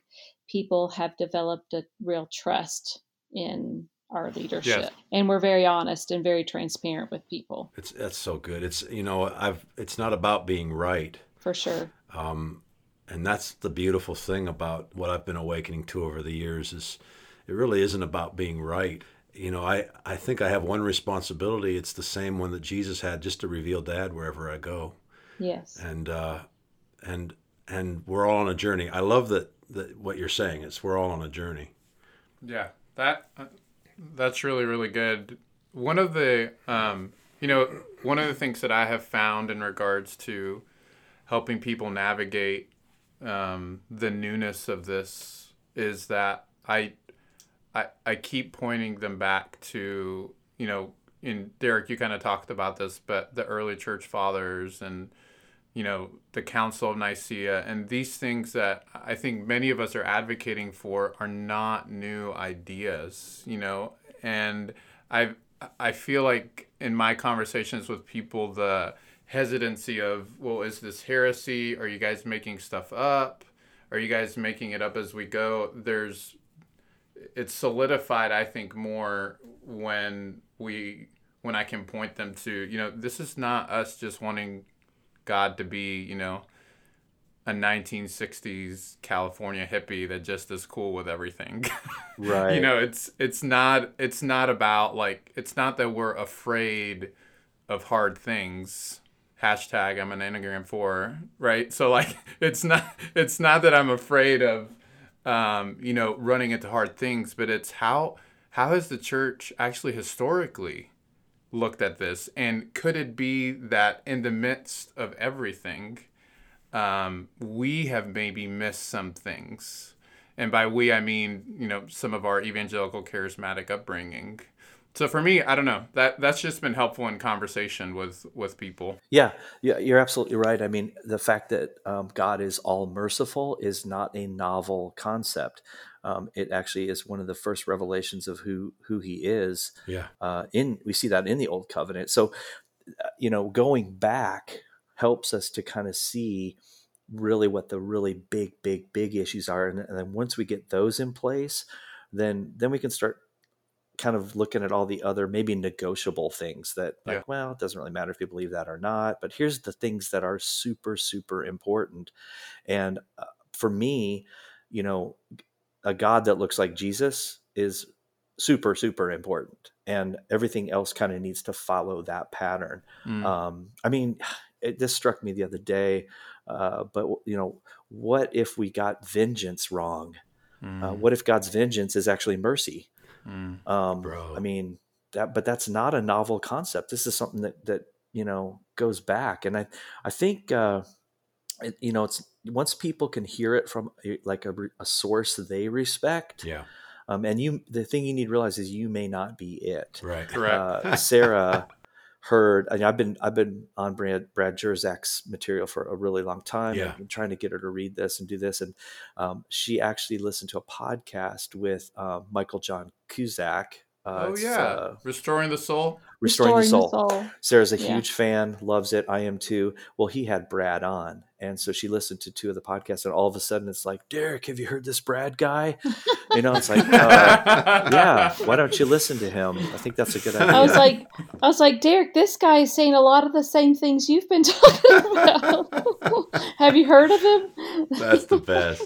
people have developed a real trust in our leadership Yes. and we're very honest and very transparent with people It's that's so good. It's you know I've it's not about being right. for sure Um, and that's the beautiful thing about what I've been awakening to over the years is it really isn't about being right. You know, I, I think I have one responsibility. It's the same one that Jesus had, just to reveal Dad wherever I go. yes And uh, and and we're all on a journey. I love that that what you're saying. It's we're all on a journey. Yeah, that uh, that's really really good. One of the um, you know one of the things that I have found in regards to helping people navigate um, the newness of this is that I, I I keep pointing them back to you know in Derek, you kind of talked about this, but the early church fathers and you know the Council of Nicaea and these things that I think many of us are advocating for are not new ideas, you know, and I I feel like in my conversations with people the hesitancy of well is this heresy? Are you guys making stuff up? Are you guys making it up as we go? There's it's solidified i think more when we when i can point them to you know this is not us just wanting god to be you know a 1960s california hippie that just is cool with everything. [LAUGHS] Right. you know it's it's not it's not about like it's not that we're afraid of hard things. Hashtag i'm an enneagram 4 right? So like [LAUGHS] it's not it's not that i'm afraid of um, you know running into hard things but it's how how has the church actually historically looked at this and could it be that in the midst of everything um, we have maybe missed some things? And by we i mean you know some of our evangelical charismatic upbringing so for me i don't know that that's just been helpful in conversation with with people Yeah, yeah, you're absolutely right. I mean, the fact that um, God is all merciful is not a novel concept. Um, it actually is one of the first revelations of who who He is. Yeah. Uh, in we see that in the Old Covenant. So, uh, you know, going back helps us to kind of see really what the really big, big, big issues are, and, and then once we get those in place, then then we can start kind of looking at all the other maybe negotiable things that like Yeah. well it doesn't really matter if you believe that or not but here's the things that are super super important and uh, for me you know a god that looks like jesus is super super important and everything else kind of needs to follow that pattern Mm. um, i mean [SIGHS] it, this struck me the other day uh, but you know what if we got vengeance wrong Mm. uh, what if god's vengeance is actually mercy Mm. um, Bro. I mean, that, but that's not a novel concept. This is something that that you know goes back, and I I think uh, it, you know it's once people can hear it from a, like a, a source they respect. Yeah. Um, and you, the thing you need to realize is you may not be it. Right. correct Uh, [LAUGHS] Sarah heard, and I've been I've been on Brad Brad Jersak's material for a really long time. Yeah. I've been trying to get her to read this and do this, and um, she actually listened to a podcast with uh, Michael John Cusick. Uh, oh yeah uh, restoring the soul Restoring, the, soul. soul. Sarah's a Yeah. huge fan, loves it. I am too. Well, he had Brad on, and so she listened to two of the podcasts, and all of a sudden it's like, Derek, have you heard this Brad guy? You know, it's like, uh, [LAUGHS] yeah. Why don't you listen to him? I think that's a good idea. I was like, I was like, Derek, this guy is saying a lot of the same things you've been [LAUGHS] talking about. [LAUGHS] Have you heard of him? That's the best.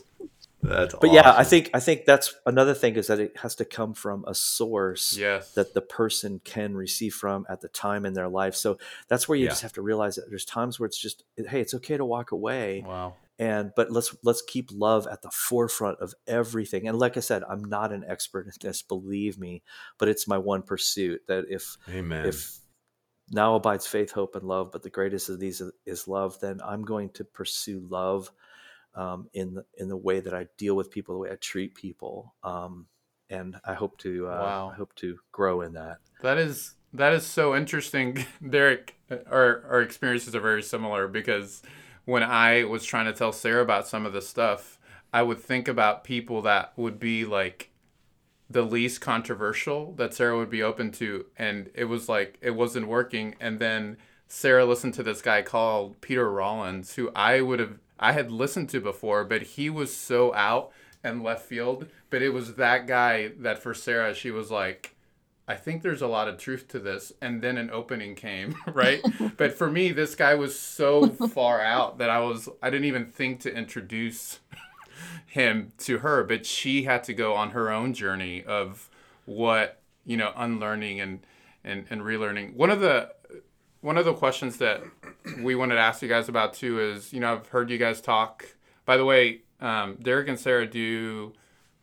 That's but yeah, I think I think that's another thing is that it has to come from a source yes that the person can receive from at the time in their life. So that's where you Yeah. just have to realize that there's times where it's just, hey, it's okay to walk away. wow and but let's let's keep love at the forefront of everything and like i said i'm not an expert in this believe me but it's my one pursuit that if Amen. if now abides faith hope and love but the greatest of these is, is love then i'm going to pursue love um, in the in the way that i deal with people the way i treat people um, and i hope to uh, Wow. i hope to grow in that That is that is so interesting, [LAUGHS] Derek. Our our experiences are very similar because when I was trying to tell Sarah about some of the stuff, I would think about people that would be like the least controversial that Sarah would be open to, and it was like it wasn't working. And then Sarah listened to this guy called Peter Rollins, who I would have I had listened to before, but he was so out and left field. But it was that guy that for Sarah, she was like. I think there's a lot of truth to this. And then an opening came, [LAUGHS] right? [LAUGHS] but for me, this guy was so far out that I was, I didn't even think to introduce him to her, but she had to go on her own journey of what, you know, unlearning and, and, and relearning. One of the, one of the questions that we wanted to ask you guys about too is, you know, I've heard you guys talk, by the way, um, Derek and Sarah do,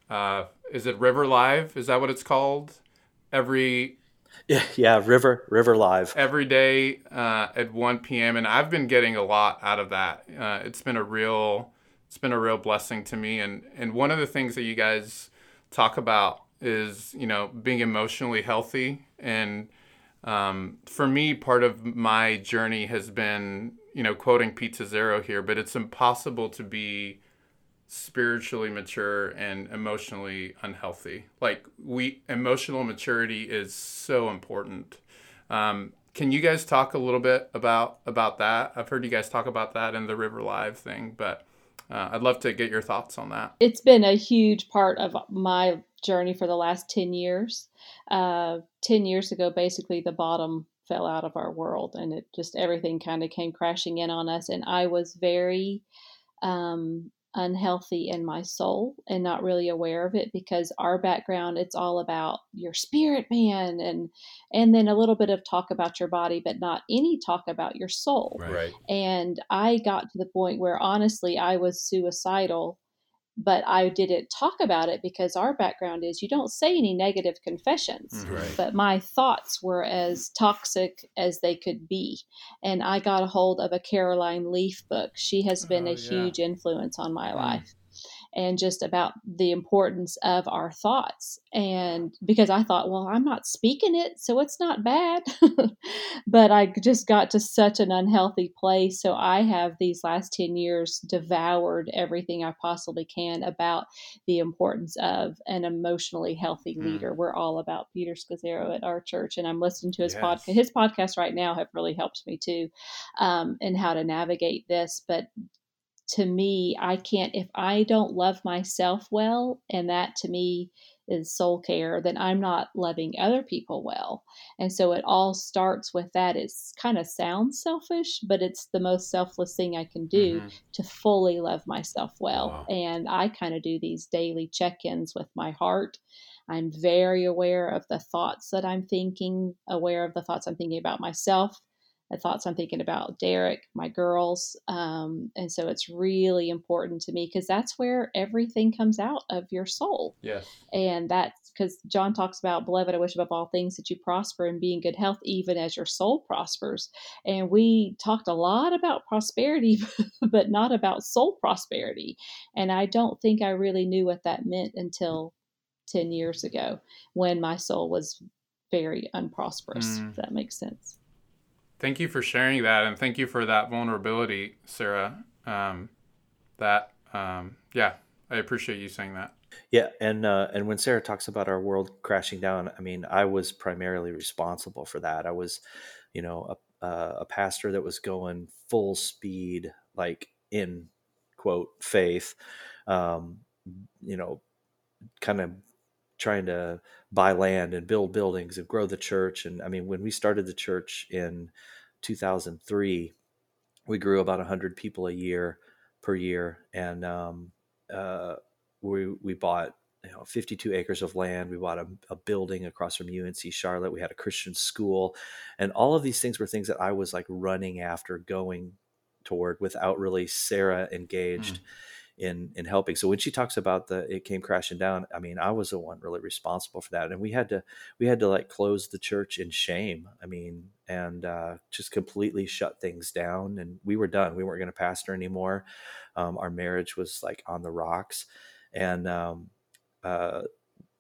uh, is it River Live? Is that what it's called? Every yeah yeah river river live every day uh, at 1 p.m. and I've been getting a lot out of that. Uh, it's been a real it's been a real blessing to me and and one of the things that you guys talk about is you know being emotionally healthy and Um, for me, part of my journey has been, you know, quoting Pete Scazzero here, but it's impossible to be spiritually mature and emotionally unhealthy. Like we, emotional maturity is so important. Um, can you guys talk a little bit about about that? I've heard you guys talk about that in the River Live thing, but uh, I'd love to get your thoughts on that. It's been a huge part of my journey for the last 10 years. Uh, 10 years ago, basically, the bottom fell out of our world and it just everything kind of came crashing in on us. And I was very um, unhealthy in my soul and not really aware of it because our background it's all about your spirit man and and then a little bit of talk about your body but not any talk about your soul Right. and i got to the point where honestly i was suicidal but I didn't talk about it because our background is you don't say any negative confessions. Mhm. Right. But my thoughts were as toxic as they could be. And I got a hold of a Caroline Leaf book. She has been Oh, a yeah. huge influence on my Mm. life and just about the importance of our thoughts. And because I thought, well, I'm not speaking it, so it's not bad. [LAUGHS] but I just got to such an unhealthy place. So I have these last 10 years devoured everything I possibly can about the importance of an emotionally healthy Mm. leader. We're all about Peter Scazzero at our church, and I'm listening to his Yes. podcast. His podcasts right now have really helped me too, um, in how to navigate this. But to me, I can't, if I don't love myself well, and that to me is soul care, then I'm not loving other people well. And so it all starts with that. It's kind of sounds selfish, but it's the most selfless thing I can do Mhm. to fully love myself well. Wow. And I kind of do these daily check ins with my heart. I'm very aware of the thoughts that I'm thinking, aware of the thoughts I'm thinking about myself, the thoughts I'm thinking about Derek, my girls. Um, and so it's really important to me because that's where everything comes out of your soul. Yes. And that's because John talks about, beloved, I wish above all things that you prosper and be in good health, even as your soul prospers. And we talked a lot about prosperity, [LAUGHS] but not about soul prosperity. And I don't think I really knew what that meant until 10 years ago when my soul was very unprosperous, Mm. if that makes sense. Thank you for sharing that, and thank you for that vulnerability, Sarah. Um, that, um, yeah, I appreciate you saying that. Yeah, and uh, and when Sarah talks about our world crashing down, I mean, I was primarily responsible for that. I was, you know, a, a pastor that was going full speed, like in quote faith, um, you know, kind of trying to buy land and build buildings and grow the church. And I mean, when we started the church in 2003, we grew about 100 people a year per year, and um, uh, we we bought you know 52 acres of land. We bought a, a building across from UNC Charlotte. We had a Christian school, and all of these things were things that I was like running after, going toward without really Sarah engaged in in helping. So when she talks about the it came crashing down, I mean, I was the one really responsible for that, and we had to we had to like close the church in shame. I mean, and uh, just completely shut things down, and we were done. We weren't going to pastor anymore. Um, our marriage was like on the rocks, and um, uh,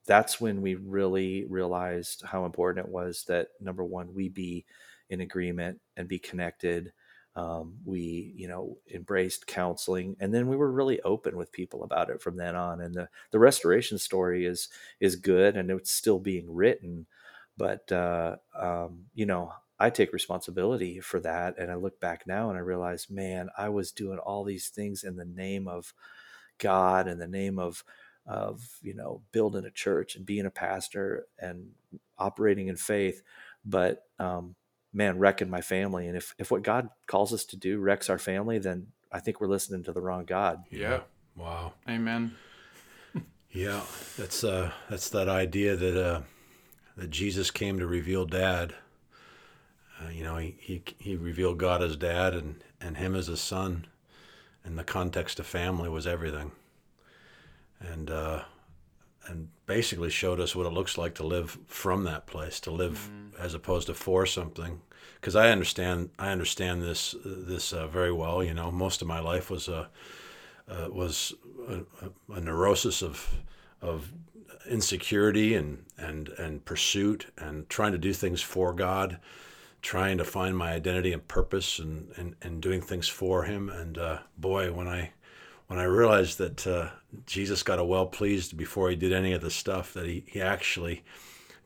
that's when we really realized how important it was that number one we be in agreement and be connected um, we you know embraced counseling and then we were really open with people about it from then on and the, the restoration story is is good and it's still being written but uh, um, you know i take responsibility for that and i look back now and i realize man i was doing all these things in the name of god in the name of of you know building a church and being a pastor and operating in faith but um, man wrecking my family and if, if what god calls us to do wrecks our family then i think we're listening to the wrong god Yeah. Wow. Amen. [LAUGHS] Yeah, that's uh, that's that idea that uh, that Jesus came to reveal Dad. Uh, you know, he, he he revealed God as Dad and and him as a son, and the context of family was everything. And uh, and basically showed us what it looks like to live from that place, to live as opposed to for something. Because I understand I understand this this uh, very well. You know, most of my life was a uh, was a, a, a neurosis of of insecurity and and and pursuit and trying to do things for God, trying to find my identity and purpose and and, and doing things for Him. And uh, boy, when I when I realized that uh, Jesus got a well pleased before he did any of the stuff, that he, he actually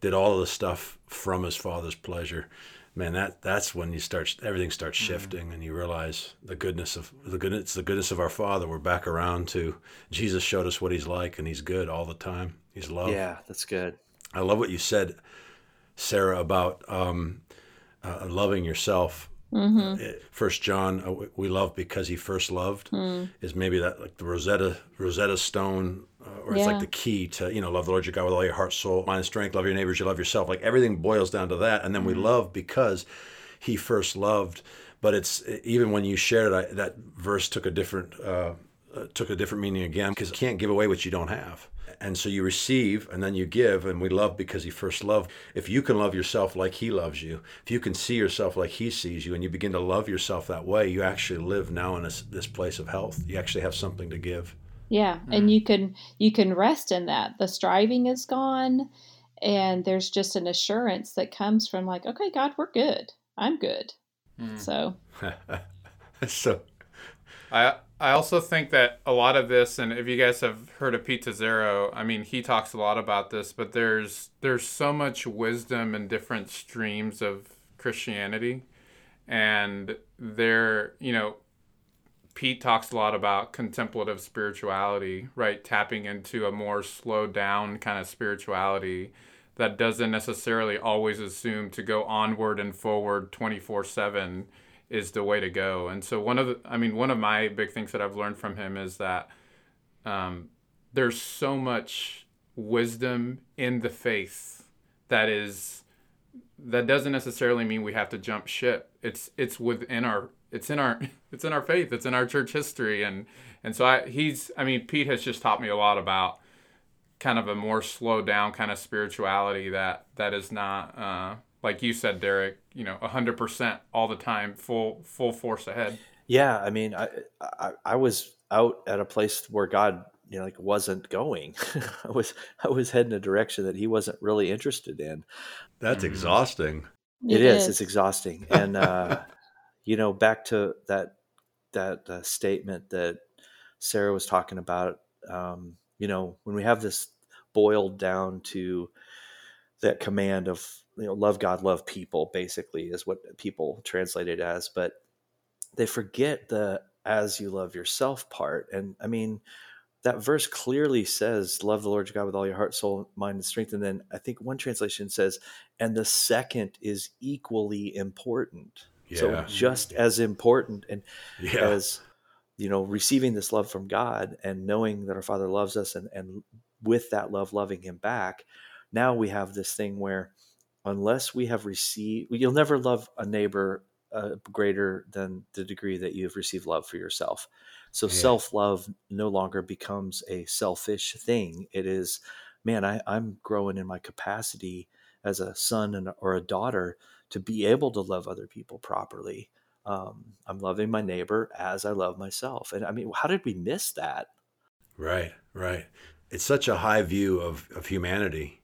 did all of the stuff from his father's pleasure, man, that that's when you start everything starts mm-hmm. shifting mm-hmm. and you realize the goodness of the goodness the goodness of our Father. We're back around to Jesus showed us what he's like and he's good all the time. He's love. Yeah, that's good. I love what you said, Sarah, about um, uh, loving yourself Mm-hmm. First John, uh, we love because he first loved, mm. is maybe that like the Rosetta Rosetta Stone, uh, or yeah. it's like the key to you know love the Lord your God with all your heart, soul, mind, and strength. Love your neighbors, you love yourself. Like everything boils down to that, and then we mm-hmm. love because he first loved. But it's even when you shared it, I, that verse took a different uh, uh, took a different meaning again because you can't give away what you don't have. And so you receive and then you give, and we love because He first loved. If you can love yourself like He loves you, if you can see yourself like He sees you, and you begin to love yourself that way, you actually live now in this, this place of health. You actually have something to give. Yeah, mm-hmm. and you can you can rest in that. The striving is gone, and there's just an assurance that comes from like, okay, God, we're good. I'm good. Mm. So. [LAUGHS] so. I I also think that a lot of this, and if you guys have heard of Pete Scazzero, I mean, he talks a lot about this, but there's there's so much wisdom in different streams of Christianity, and there, you know, Pete talks a lot about contemplative spirituality, right? Tapping into a more slowed down kind of spirituality that doesn't necessarily always assume to go onward and forward 24 7 is the way to go. And so one of the, I mean, one of my big things that I've learned from him is that um, there's so much wisdom in the faith that is that doesn't necessarily mean we have to jump ship. It's it's within our it's in our [LAUGHS] it's in our faith. It's in our church history and and so I he's I mean Pete has just taught me a lot about kind of a more slowed down kind of spirituality that that is not uh, like you said, Derek, you know, hundred percent all the time, full full force ahead. Yeah, I mean, I, I, I was out at a place where God, you know, like wasn't going. [LAUGHS] I was I was heading a direction that He wasn't really interested in. That's mm-hmm. exhausting. it, it is. is. It's exhausting, and uh, [LAUGHS] you know, back to that that uh, statement that Sarah was talking about. Um, you know, when we have this boiled down to that command of you know love god love people basically is what people translate it as but they forget the as you love yourself part and i mean that verse clearly says love the lord your god with all your heart soul mind and strength and then i think one translation says and the second is equally important yeah. so just as important and yeah. as you know receiving this love from god and knowing that our father loves us and and with that love loving him back now we have this thing where unless we have received you'll never love a neighbor uh, greater than the degree that you've received love for yourself. So yeah. self-love no longer becomes a selfish thing. It is man I, i'm growing in my capacity as a son and, or a daughter to be able to love other people properly. Um, i'm loving my neighbor as i love myself. And i mean how did we miss that? Right right. It's such a high view of, of humanity.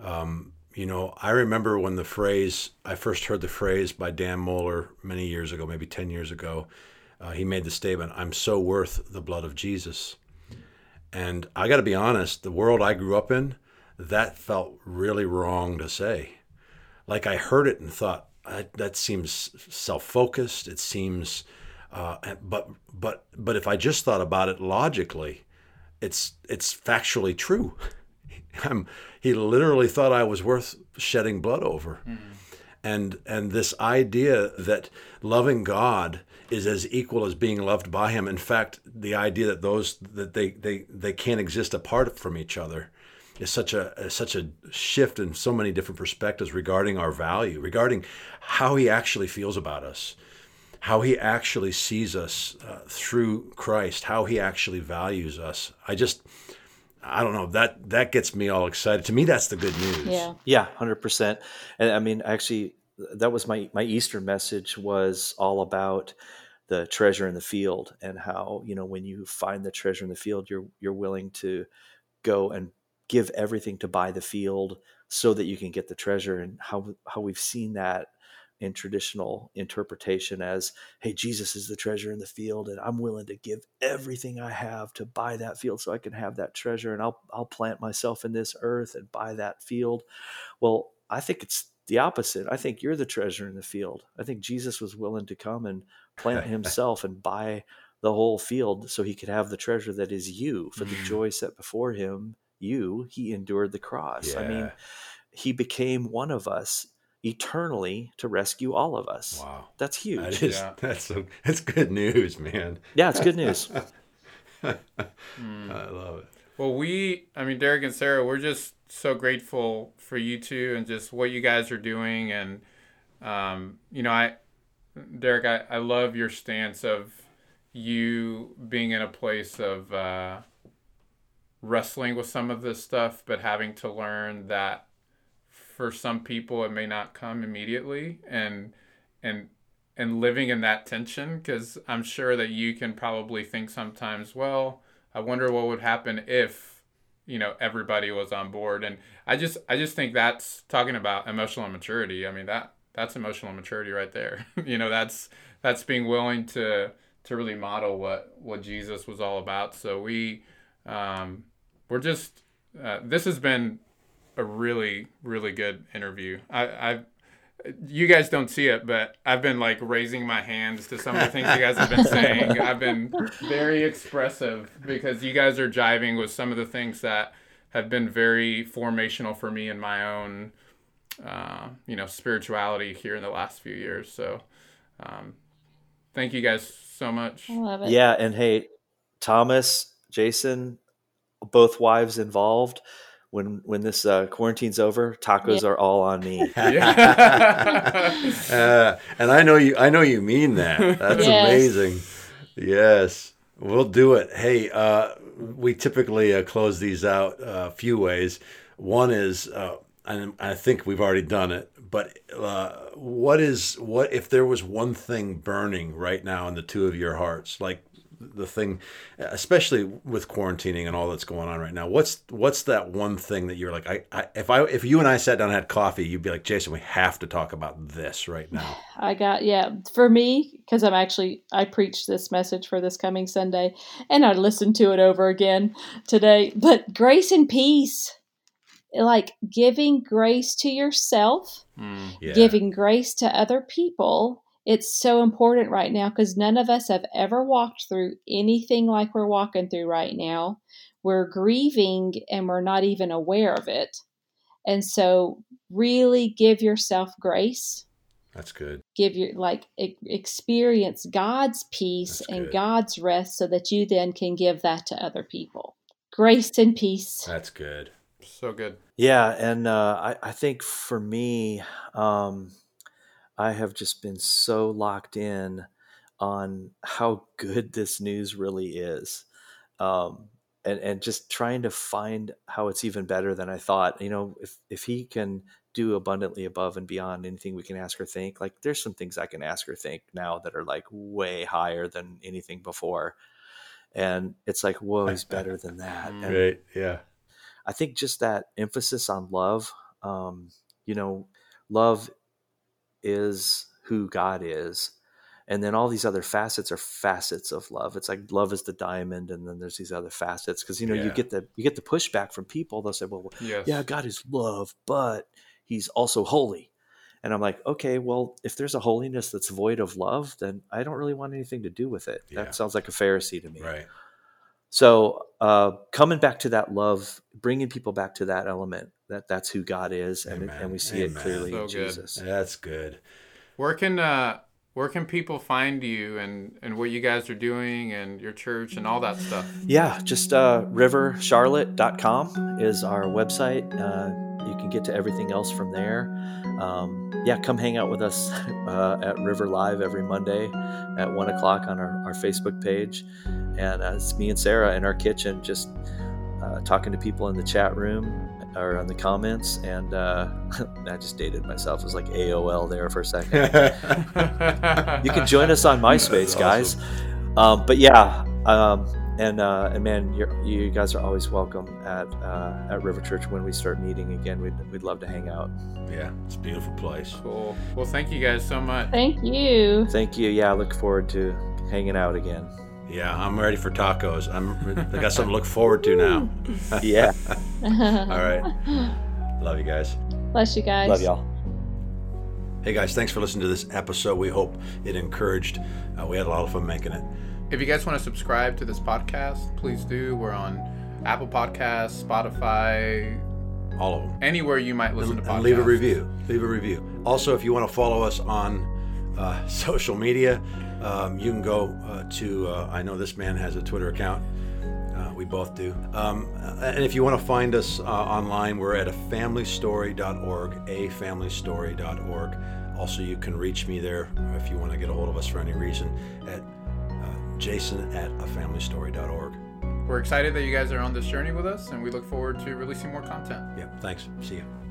Um, you know, I remember when the phrase, I first heard the phrase by Dan Mohler many years ago, maybe 10 years ago. Uh, he made the statement, I'm so worth the blood of Jesus. And I got to be honest, the world I grew up in, that felt really wrong to say. Like I heard it and thought, that seems self-focused. It seems, uh, but but but if I just thought about it logically, it's it's factually true. [LAUGHS] I'm, he literally thought I was worth shedding blood over. Mm-hmm. And, and this idea that loving God is as equal as being loved by him. In fact, the idea that those that they, they, they can't exist apart from each other is such a such a shift in so many different perspectives regarding our value, regarding how he actually feels about us, how he actually sees us uh, through Christ, how he actually values us. I just I don't know that that gets me all excited. To me, that's the good news. Yeah, yeah, hundred percent. And I mean, actually, that was my my Easter message was all about the treasure in the field and how you know when you find the treasure in the field, you're you're willing to go and give everything to buy the field so that you can get the treasure and how how we've seen that in traditional interpretation as hey jesus is the treasure in the field and i'm willing to give everything i have to buy that field so i can have that treasure and i'll i'll plant myself in this earth and buy that field. Well i think it's the opposite. I think you're the treasure in the field. I think jesus was willing to come and plant [LAUGHS] himself and buy the whole field so he could have the treasure that is you. For the mm. joy set before him you he endured the cross. Yeah. i mean he became one of us eternally to rescue all of us. Wow. That's huge. That is, yeah. [LAUGHS] That's so, that's good news, man. Yeah, it's good news. [LAUGHS] I love it. Well, we, I mean, Derek and Sarah, we're just so grateful for you two and just what you guys are doing. And, um, you know, I, Derek, I, I love your stance of you being in a place of uh, wrestling with some of this stuff, but having to learn that for some people it may not come immediately and and and living in that tension because i'm sure that you can probably think sometimes well i wonder what would happen if you know everybody was on board. And i just i just think that's talking about emotional maturity i mean that that's emotional maturity right there. [LAUGHS] You know that's that's being willing to to really model what what jesus was all about. So we um we're just uh, this has been a really really good interview. I I you guys don't see it, but I've been like raising my hands to some of the things you guys have been [LAUGHS] saying. I've been very expressive because you guys are jiving with some of the things that have been very formational for me in my own, uh, you know, spirituality here in the last few years. So, um, thank you guys so much. I love it. Yeah, and hey, Thomas, Jason, both wives involved when when this uh, quarantine's over, tacos yeah. are all on me. [LAUGHS] [LAUGHS] uh, and I know you. I know you mean that. That's yes. amazing. Yes, we'll do it. Hey, uh, we typically uh, close these out a few ways. One is, uh, and I think we've already done it. But uh, what is what if there was one thing burning right now in the two of your hearts, like the thing, especially with quarantining and all that's going on right now. What's what's that one thing that you're like? I, I if I if you and I sat down and had coffee, you'd be like, Jason, we have to talk about this right now. [SIGHS] I got yeah. For me, because I'm actually I preached this message for this coming Sunday, and I listened to it over again today. But grace and peace like giving grace to yourself, mm, yeah. giving grace to other people, it's so important right now because none of us have ever walked through anything like we're walking through right now. We're grieving and we're not even aware of it. And so, really give yourself grace. That's good. Give your, like, experience God's peace That's and good. God's rest so that you then can give that to other people. Grace and peace. That's good. So good. Yeah. And uh, I, I think for me, um, I have just been so locked in on how good this news really is. Um, and, and just trying to find how it's even better than I thought. You know, if, if he can do abundantly above and beyond anything we can ask or think, like there's some things I can ask or think now that are like way higher than anything before. And it's like, whoa, he's [LAUGHS] better than that. And right. Yeah. I think just that emphasis on love, um, you know, love is who God is. And then all these other facets are facets of love. It's like love is the diamond, and then there's these other facets because you know yeah. you get the you get the pushback from people. They'll say, "Well, yes. yeah, God is love, but He's also holy." And I'm like, okay, well, if there's a holiness that's void of love, then I don't really want anything to do with it. Yeah. That sounds like a Pharisee to me. Right. So uh, coming back to that love, bringing people back to that element that that's who God is, and and we see Amen. it clearly so in Jesus. That's good. Where can uh, where can people find you and and what you guys are doing and your church and all that stuff? Yeah, just uh, rivercharlotte.com is our website. Uh, you can get to everything else from there. Um, yeah, come hang out with us [LAUGHS] uh, at River Live every Monday at one o'clock on our, our Facebook page. And uh, it's me and Sarah in our kitchen just uh, talking to people in the chat room or on the comments, and uh, [LAUGHS] I just dated myself. It was like AOL there for a second. [LAUGHS] you can join us on MySpace, guys. Um, but yeah, um, and uh, and man, you're, you guys are always welcome at uh, at River Church when we start meeting again. We'd we'd love to hang out. Yeah, it's a beautiful place. Cool. Well, thank you guys so much. Thank you. Thank you. Yeah, I look forward to hanging out again. Yeah, I'm ready for tacos. I'm I got something to look forward to now. [LAUGHS] Yeah, [LAUGHS] All right. Love you guys. Bless you guys. love y'all. Hey guys, thanks for listening to this episode. We hope it encouraged. Uh, we had a lot of fun making it. If you guys want to subscribe to this podcast, please do. We're on Apple Podcasts, Spotify, All of them. anywhere you might listen to podcasts. and leave a review. Leave a review. Also, if you want to follow us on uh, [LAUGHS] social media, um, you can go uh, to. Uh, I know this man has a Twitter account. Uh, we both do. Um, and if you want to find us uh, online, we're at a familystory.org, a familystory.org. Also, you can reach me there if you want to get a hold of us for any reason at uh, jason at a familystory.org. We're excited that you guys are on this journey with us, and we look forward to releasing more content. Yeah, thanks. See you.